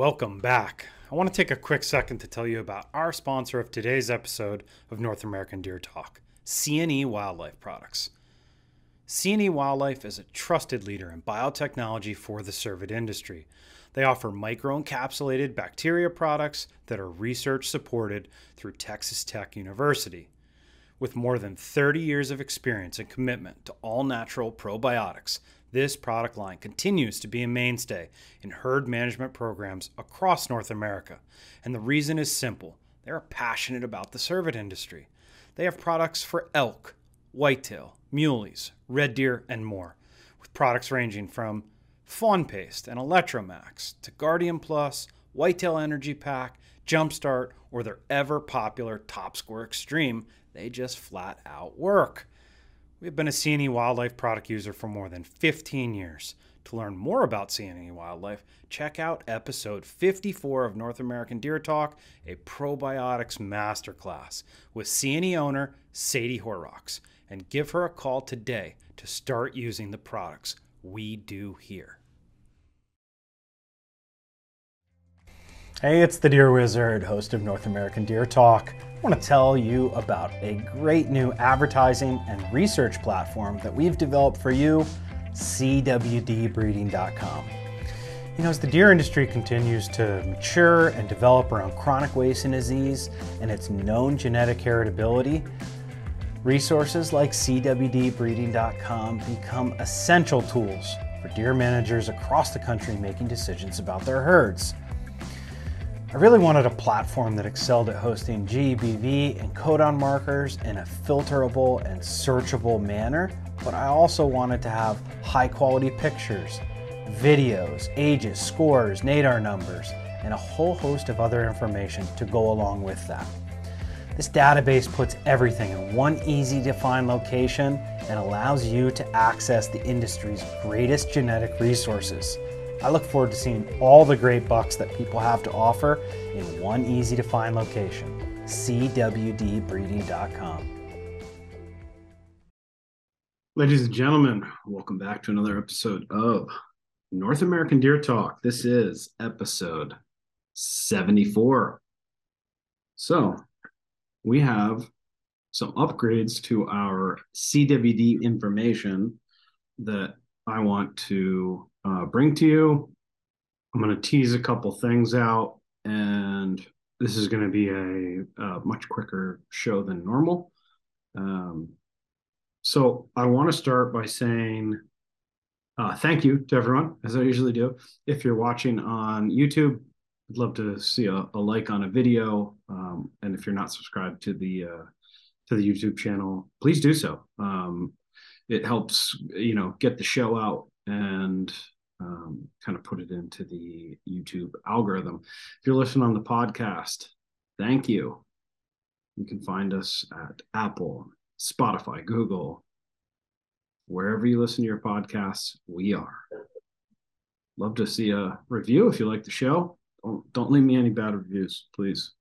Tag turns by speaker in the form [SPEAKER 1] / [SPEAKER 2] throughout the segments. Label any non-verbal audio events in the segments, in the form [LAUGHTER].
[SPEAKER 1] Welcome back. I want to take a quick second to tell you about our sponsor of today's episode of North American Deer Talk, C&E Wildlife Products. C&E Wildlife is a trusted leader in biotechnology for the cervid industry. They offer microencapsulated bacteria products that are research supported through Texas Tech University. With more than 30 years of experience and commitment to all natural probiotics, this product line continues to be a mainstay in herd management programs across North America. And the reason is simple they are passionate about the cervid industry. They have products for elk, whitetail, muleys, red deer, and more, with products ranging from Fawn Paste and Electromax to Guardian Plus, Whitetail Energy Pack, Jumpstart, or their ever popular Top Score Extreme. They just flat out work. We've been a C&E Wildlife product user for more than 15 years. To learn more about C&E Wildlife, check out episode 54 of North American Deer Talk, a probiotics masterclass with C&E owner Sadie Horrocks, and give her a call today to start using the products we do here. Hey, it's the Deer Wizard, host of North American Deer Talk. I want to tell you about a great new advertising and research platform that we've developed for you, CWDbreeding.com. You know, as the deer industry continues to mature and develop around chronic wasting disease and its known genetic heritability, resources like CWDbreeding.com become essential tools for deer managers across the country making decisions about their herds. I really wanted a platform that excelled at hosting GBV and codon markers in a filterable and searchable manner, but I also wanted to have high quality pictures, videos, ages, scores, NADAR numbers, and a whole host of other information to go along with that. This database puts everything in one easy to find location and allows you to access the industry's greatest genetic resources. I look forward to seeing all the great bucks that people have to offer in one easy to find location cwdbreeding.com.
[SPEAKER 2] Ladies and gentlemen, welcome back to another episode of North American Deer Talk. This is episode 74. So, we have some upgrades to our CWD information that I want to uh, bring to you. I'm going to tease a couple things out, and this is going to be a, a, much quicker show than normal. Um, so I want to start by saying uh, thank you to everyone, as I usually do. If you're watching on YouTube, I'd love to see a, a like on a video, um, and if you're not subscribed to the uh, to the YouTube channel, please do so. Um, it helps, you know, get the show out and um, kind of put it into the YouTube algorithm. If you're listening on the podcast, thank you. You can find us at Apple, Spotify, Google, wherever you listen to your podcasts, we are. Love to see a review if you like the show. Don't, don't leave me any bad reviews, please.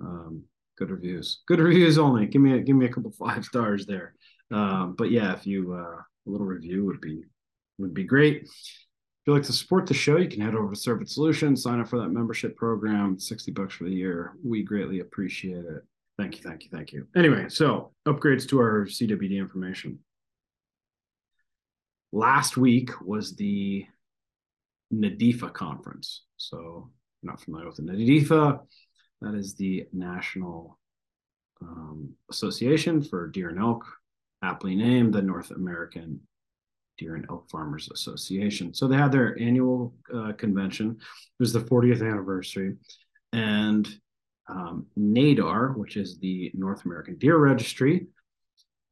[SPEAKER 2] Um, good reviews, good reviews only. Give me a, give me a couple five stars there. Um, but yeah, if you uh, a little review would be would be great. If you'd like to support the show, you can head over to Cervid Solutions, sign up for that membership program, 60 bucks for the year. We greatly appreciate it. Thank you, thank you, thank you. Anyway, so upgrades to our CWD information. Last week was the NADEFA conference. So, not familiar with the NADEFA, that is the National um, Association for Deer and Elk, aptly named the North American Deer and Elk Farmers Association. So they had their annual uh, convention. It was the 40th anniversary. And um, NADAR, which is the North American Deer Registry,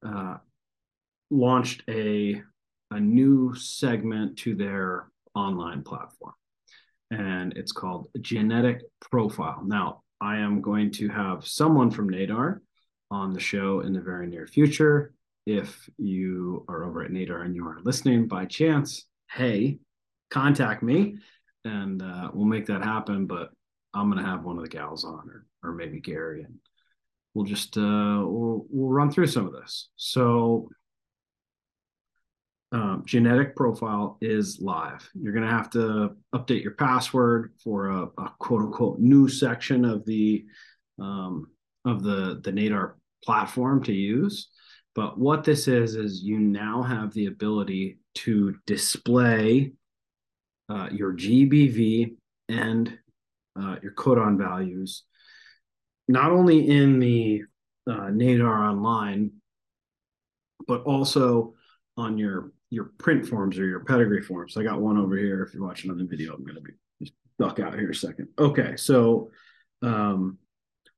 [SPEAKER 2] uh, launched a, a new segment to their online platform. And it's called Genetic Profile. Now, I am going to have someone from NADAR on the show in the very near future if you are over at Nader and you are listening by chance, hey, contact me and uh, we'll make that happen. But I'm going to have one of the gals on or, or maybe Gary and we'll just, uh, we'll, we'll run through some of this. So um, genetic profile is live. You're going to have to update your password for a, a quote unquote new section of the um, of the the NADAR platform to use. But what this is is you now have the ability to display uh, your GBV and uh, your codon values, not only in the uh, NADAR online, but also on your your print forms or your pedigree forms. I got one over here. If you're watching on the video, I'm going to be duck out here a second. Okay, so um,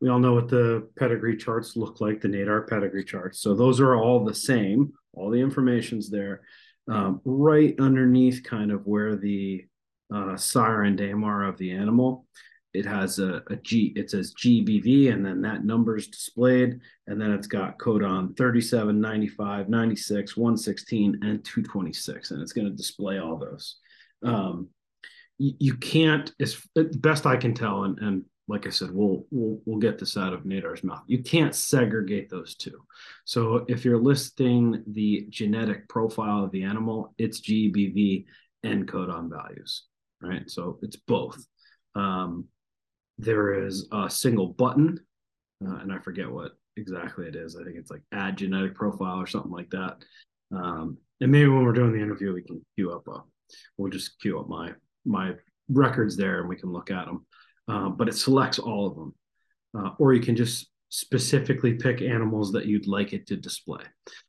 [SPEAKER 2] we all know what the pedigree charts look like, the NADAR pedigree charts. So those are all the same. All the information's there. Um, right underneath kind of where the uh, sire and dam are of the animal it has a, a G, it says GBV, and then that number is displayed. And then it's got codon 37, 95, 96, 116, and 226. And it's going to display all those. Um, you, you, can't, as best I can tell, and, and like I said, we'll, we'll, we'll get this out of Nadar's mouth. You can't segregate those two. So if you're listing the genetic profile of the animal, it's GBV and codon values, right? So it's both. Um, there is a single button, uh, and I forget what exactly it is. I think it's like add genetic profile or something like that. Um, and maybe when we're doing the interview, we can queue up. A, we'll just queue up my my records there, and we can look at them. Uh, but it selects all of them, uh, or you can just specifically pick animals that you'd like it to display.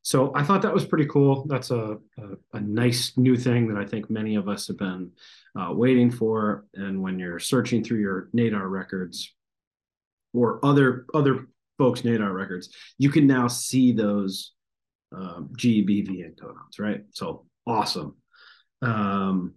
[SPEAKER 2] So I thought that was pretty cool. That's a, a, a nice new thing that I think many of us have been uh, waiting for. And when you're searching through your NADAR records or other other folks' NADAR records, you can now see those um, GBV and codons, right? So awesome. Um,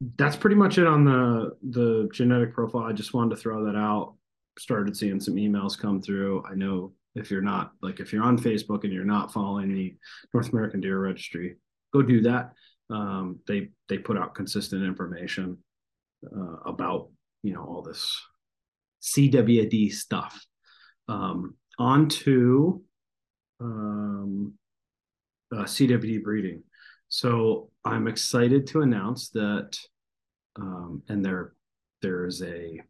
[SPEAKER 2] that's pretty much it on the the genetic profile. I just wanted to throw that out. Started seeing some emails come through. I know if you're not like if you're on Facebook and you're not following the North American Deer Registry, go do that. Um, they they put out consistent information uh, about you know all this CWD stuff. Um, on to um, uh, CWD breeding. So I'm excited to announce that, um, and there there is a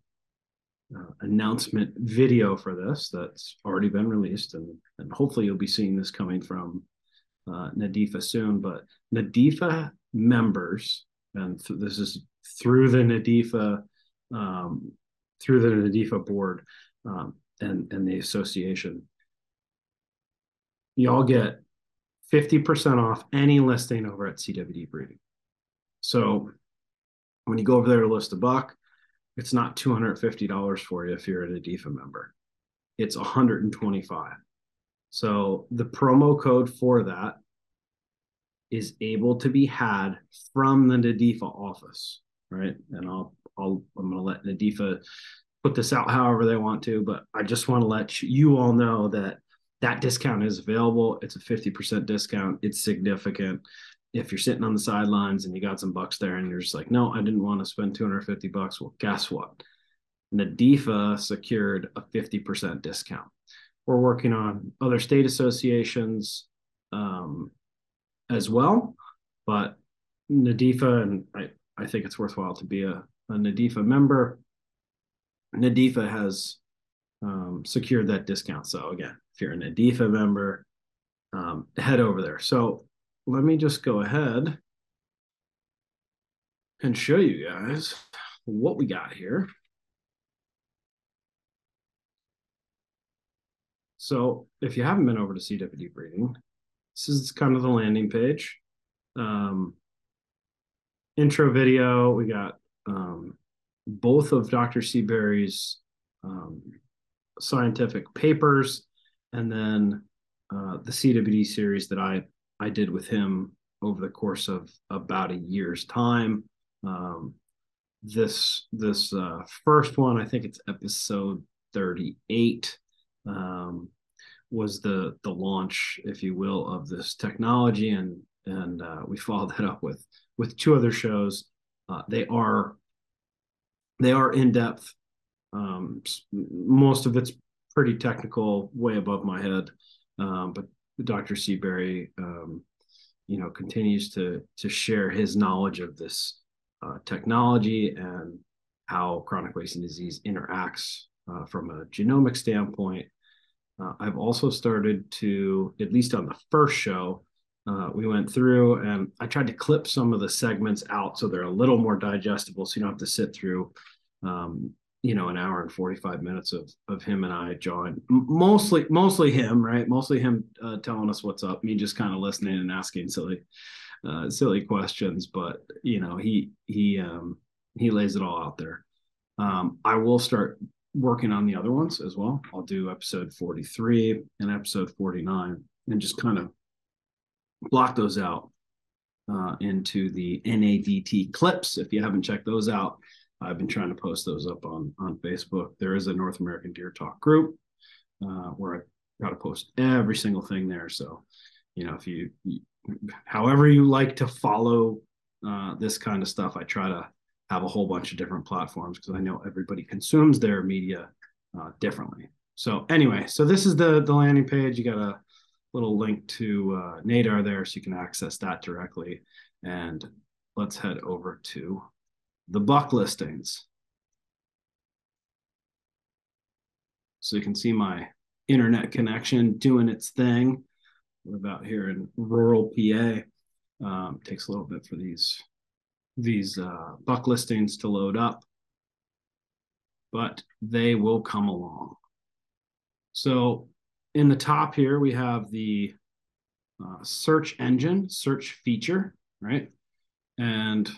[SPEAKER 2] uh, announcement video for this that's already been released, and and hopefully you'll be seeing this coming from uh, NADEFA soon. But NADEFA members, and th- this is through the NADEFA um, through the NADEFA board um, and and the association, y'all get 50% off any listing over at CWD Breeding. So when you go over there to list a buck, it's not $250 for you if you're a NADEFA member. It's 125. So the promo code for that is able to be had from the NADEFA office, right? And I'll I'll I'm gonna let NADEFA put this out however they want to, but I just want to let you all know that that discount is available. It's a 50% discount. It's significant. If you're sitting on the sidelines and you got some bucks there and you're just like, no, I didn't want to spend 250 bucks. Well, guess what? NADEFA secured a 50% discount. We're working on other state associations um, as well, but NADEFA, and I, I think it's worthwhile to be a, a NADEFA member. NADEFA has um, secured that discount. So again, if you're a NADEFA member, um, head over there. So let me just go ahead and show you guys what we got here. So if you haven't been over to CWD Breeding, this is kind of the landing page. Um, intro video, we got um, both of Dr. Seabury's um, scientific papers and then uh, the CWD series that I I did with him over the course of about a year's time. Um, this this uh, first one, I think it's episode 38, um, was the the launch, if you will, of this technology, and and uh, we followed that up with with two other shows. Uh, they are they are in depth. Um, most of it's pretty technical, way above my head. Um, but Dr. Seabury, um, you know, continues to to share his knowledge of this uh, technology and how chronic wasting disease interacts uh, from a genomic standpoint. Uh, I've also started to, at least on the first show, uh, we went through and I tried to clip some of the segments out so they're a little more digestible, so you don't have to sit through, um, you know, an hour and forty five minutes of of him and I, John. Mostly, mostly him, right? Mostly him uh, telling us what's up. Me just kind of listening and asking silly, uh, silly questions. But you know, he he um, he lays it all out there. Um, I will start working on the other ones as well. I'll do episode 43 and episode 49 and just kind of block those out uh, into the NADT clips. If you haven't checked those out, I've been trying to post those up on, on Facebook. There is a North American Deer Talk group uh, where I got to post every single thing there. So, you know, if you, however you like to follow uh, this kind of stuff, I try to have a whole bunch of different platforms because I know everybody consumes their media uh, differently. So anyway, so this is the the landing page. You got a little link to uh, NADAR there, so you can access that directly. And let's head over to the buck listings. So you can see my internet connection doing its thing. We're about here in rural PA. Um, takes a little bit for these these uh, buck listings to load up, but they will come along. So in the top here, we have the uh, search engine, search feature, right? And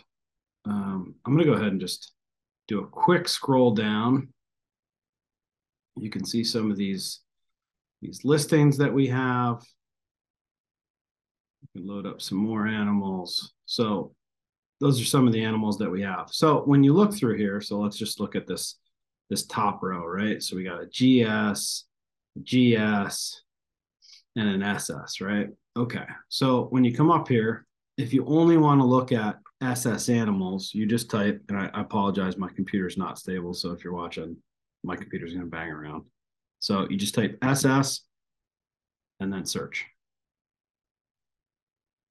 [SPEAKER 2] um, I'm going to go ahead and just do a quick scroll down. You can see some of these, these listings that we have. You can load up some more animals. So those are some of the animals that we have. So when you look through here, so let's just look at this this top row, right? So we got a GS, GS, and an SS, right? Okay. So when you come up here, if you only want to look at SS animals, you just type, and I, I apologize, my computer's not stable. So if you're watching, my computer's going to bang around. So you just type SS and then search.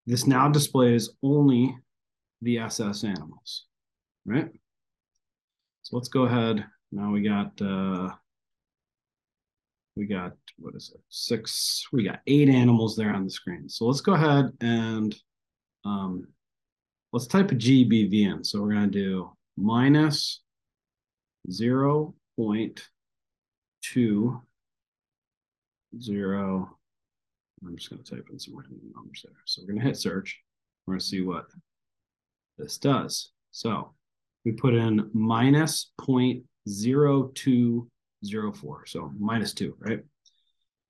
[SPEAKER 2] This now displays only the SS animals, right? So let's go ahead. Now we got, uh, we got, what is it? Six, we got eight animals there on the screen. So let's go ahead and um, let's type a GBV in. So we're going to do minus 0 0.20. I'm just going to type in some random numbers there. So we're going to hit search. We're going to see what this does. So we put in minus 0.0204, so minus two, right?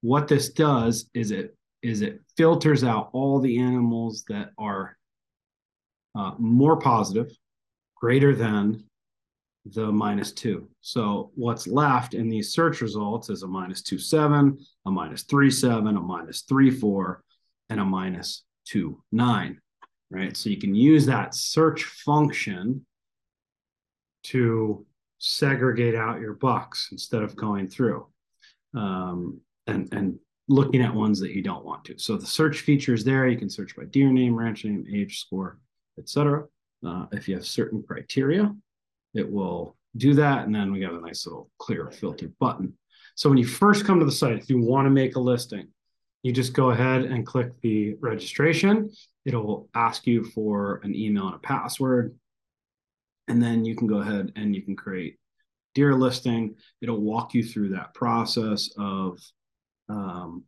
[SPEAKER 2] What this does is it is it filters out all the animals that are uh, more positive, greater than the minus two. So what's left in these search results is a minus two seven, a minus three seven, a minus three four, and a minus two nine right? So you can use that search function to segregate out your bucks instead of going through um, and, and looking at ones that you don't want to. So the search feature is there. You can search by deer name, ranch name, age, score, etc. Uh, if you have certain criteria, it will do that. And then we got a nice little clear filter button. So when you first come to the site, if you want to make a listing, you just go ahead and click the registration. It'll ask you for an email and a password. And then you can go ahead and you can create deer listing. It'll walk you through that process of um,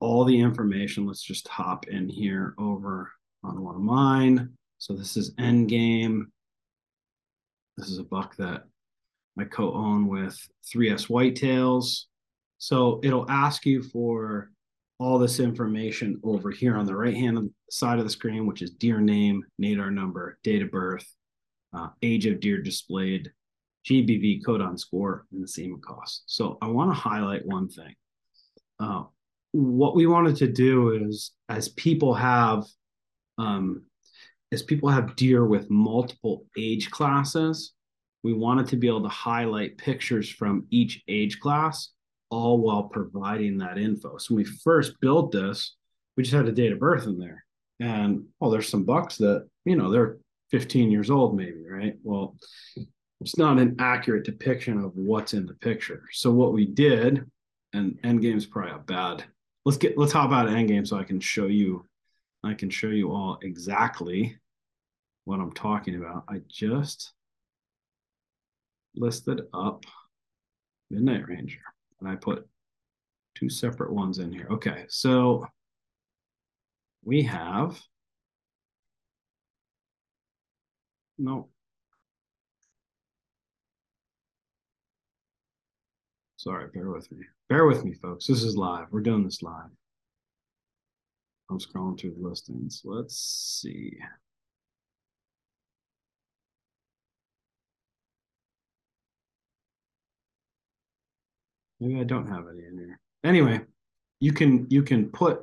[SPEAKER 2] all the information. Let's just hop in here over on one of mine. So this is Endgame. This is a buck that I co-own with 3S Whitetails. So it'll ask you for all this information over here on the right hand side of the screen, which is deer name, NADAR number, date of birth, uh, age of deer displayed, GBV codon score, and the semen cost. So I want to highlight one thing. Uh, what we wanted to do is, as people have, um, as people have deer with multiple age classes, we wanted to be able to highlight pictures from each age class all while providing that info. So when we first built this, we just had a date of birth in there. And oh, there's some bucks that, you know, they're 15 years old, maybe, right? Well, it's not an accurate depiction of what's in the picture. So what we did, and Endgame's probably a bad. Let's get let's hop out of Endgame so I can show you, I can show you all exactly what I'm talking about. I just listed up Midnight Ranger and I put two separate ones in here. Okay, so we have no. Sorry, bear with me. Bear with me, folks. This is live. We're doing this live. I'm scrolling through the listings. Let's see. Maybe I don't have any in here. Anyway, you can you can put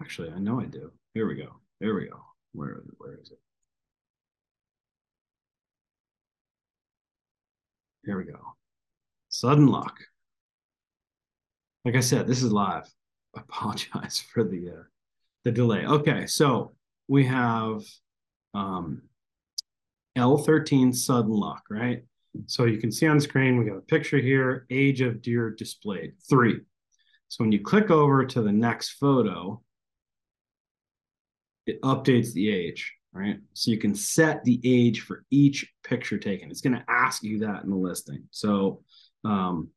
[SPEAKER 2] actually I know I do. Here we go. Here we go. Where where is it? Here we go. Sudden luck. Like I said, this is live. I [LAUGHS] apologize for the uh, the delay. Okay, so we have um, L13 sudden luck, right? So you can see on screen, we got a picture here, age of deer displayed, three. So when you click over to the next photo, it updates the age, right? So you can set the age for each picture taken. It's going to ask you that in the listing. So um,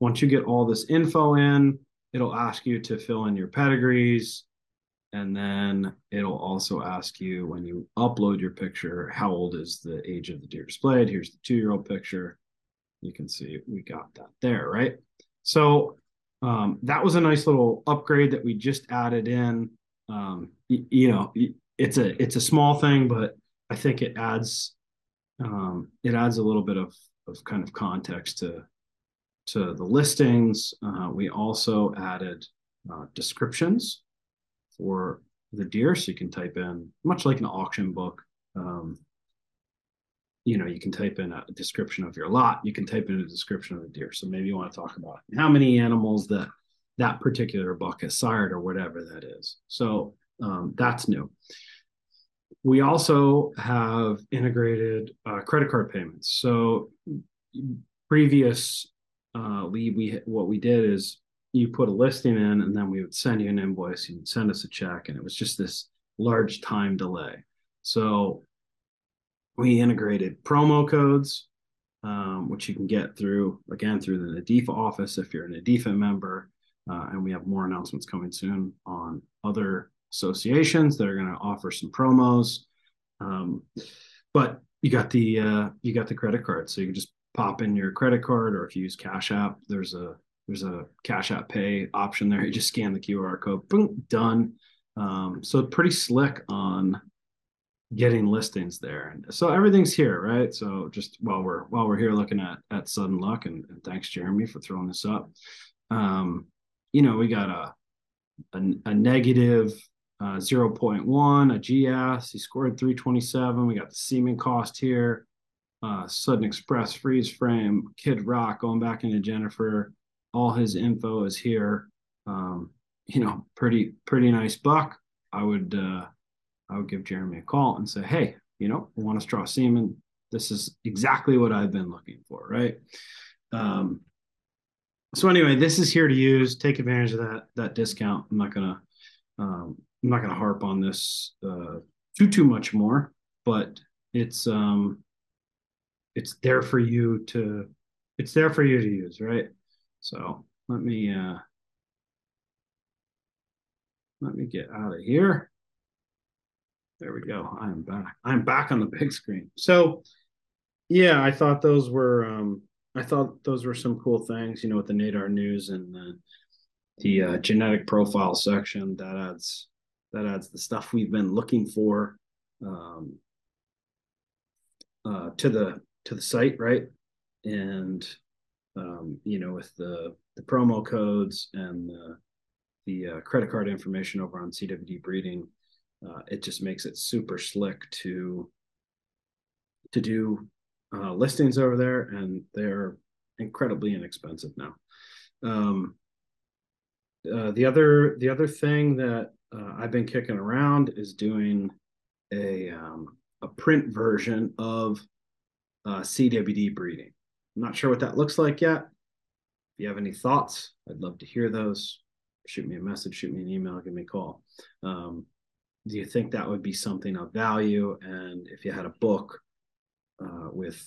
[SPEAKER 2] once you get all this info in, it'll ask you to fill in your pedigrees, and then it'll also ask you when you upload your picture, how old is the age of the deer displayed? Here's the two year old picture. You can see we got that there, right? So um, that was a nice little upgrade that we just added in. Um, you, you know, it's a it's a small thing, but I think it adds um, it adds a little bit of of kind of context to to the listings. Uh, we also added uh, descriptions for the deer. So you can type in, much like an auction book, um, you know, you can type in a description of your lot. You can type in a description of the deer. So maybe you want to talk about how many animals that that particular buck has sired or whatever that is. So um, that's new. We also have integrated uh, credit card payments. So previous uh, lead, we what we did is you put a listing in and then we would send you an invoice you'd send us a check and it was just this large time delay. So we integrated promo codes um, which you can get through again through the NADEFA office if you're a NADEFA member uh, and we have more announcements coming soon on other associations that are going to offer some promos. Um, but you got the uh, you got the credit card so you can just pop in your credit card or if you use cash app there's a there's a cash app pay option there. [LAUGHS] You just scan the QR code, boom, done. Um, so pretty slick on getting listings there. So everything's here, right? So just while we're while we're here looking at at sudden luck, and, and thanks Jeremy for throwing this up. Um, you know, we got a a, a negative uh, 0.1, a GS. He scored 327. We got the semen cost here. Uh, Sudden Express freeze frame, Kid Rock going back into Jennifer all his info is here. Um, you know, pretty pretty nice buck. I would uh, I would give Jeremy a call and say, hey, you know, I want to straw semen. This is exactly what I've been looking for, right? Um, so anyway, this is here to use. Take advantage of that that discount. I'm not gonna um, I'm not gonna harp on this uh, too too much more, but it's um, it's there for you to it's there for you to use, right? So let me uh, let me get out of here. There we go. I am back. I'm back on the big screen. So yeah, I thought those were um, I thought those were some cool things, you know, with the NADAR news and the, the uh, genetic profile section that adds that adds the stuff we've been looking for um, uh, to the to the site, right? And um, you know, with the the promo codes and the, the uh, credit card information over on CWD Breeding, uh, it just makes it super slick to to do uh, listings over there, and they're incredibly inexpensive now. Um, uh, the other the other thing that uh, I've been kicking around is doing a um, a print version of uh, CWD breeding. I'm not sure what that looks like yet. If you have any thoughts, I'd love to hear those. Shoot me a message, shoot me an email, give me a call. Um, do you think that would be something of value? And if you had a book uh, with,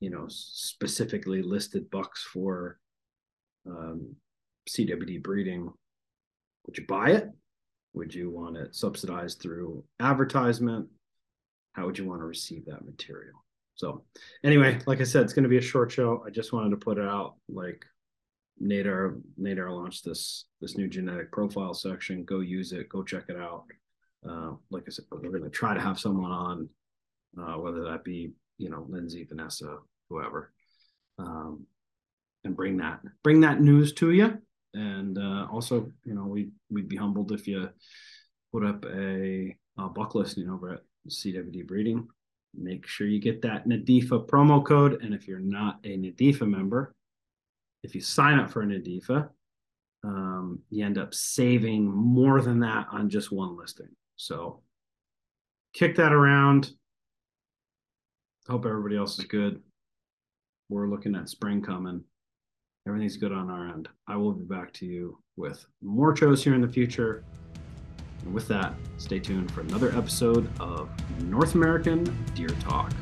[SPEAKER 2] you know, specifically listed bucks for um, CWD breeding, would you buy it? Would you want it subsidized through advertisement? How would you want to receive that material? So, anyway, like I said, it's going to be a short show. I just wanted to put it out. Like Nadar, Nadar launched this this new genetic profile section. Go use it. Go check it out. Uh, like I said, we're going to try to have someone on, uh, whether that be you know Lindsay, Vanessa, whoever, um, and bring that bring that news to you. And uh, also, you know, we we'd be humbled if you put up a, a buck listing over at CWD Breeding. Make sure you get that NADEFA promo code. And if you're not a NADEFA member, if you sign up for a NADEFA, um, you end up saving more than that on just one listing. So kick that around. Hope everybody else is good. We're looking at spring coming. Everything's good on our end. I will be back to you with more shows here in the future. And with that, stay tuned for another episode of North American Deer Talk.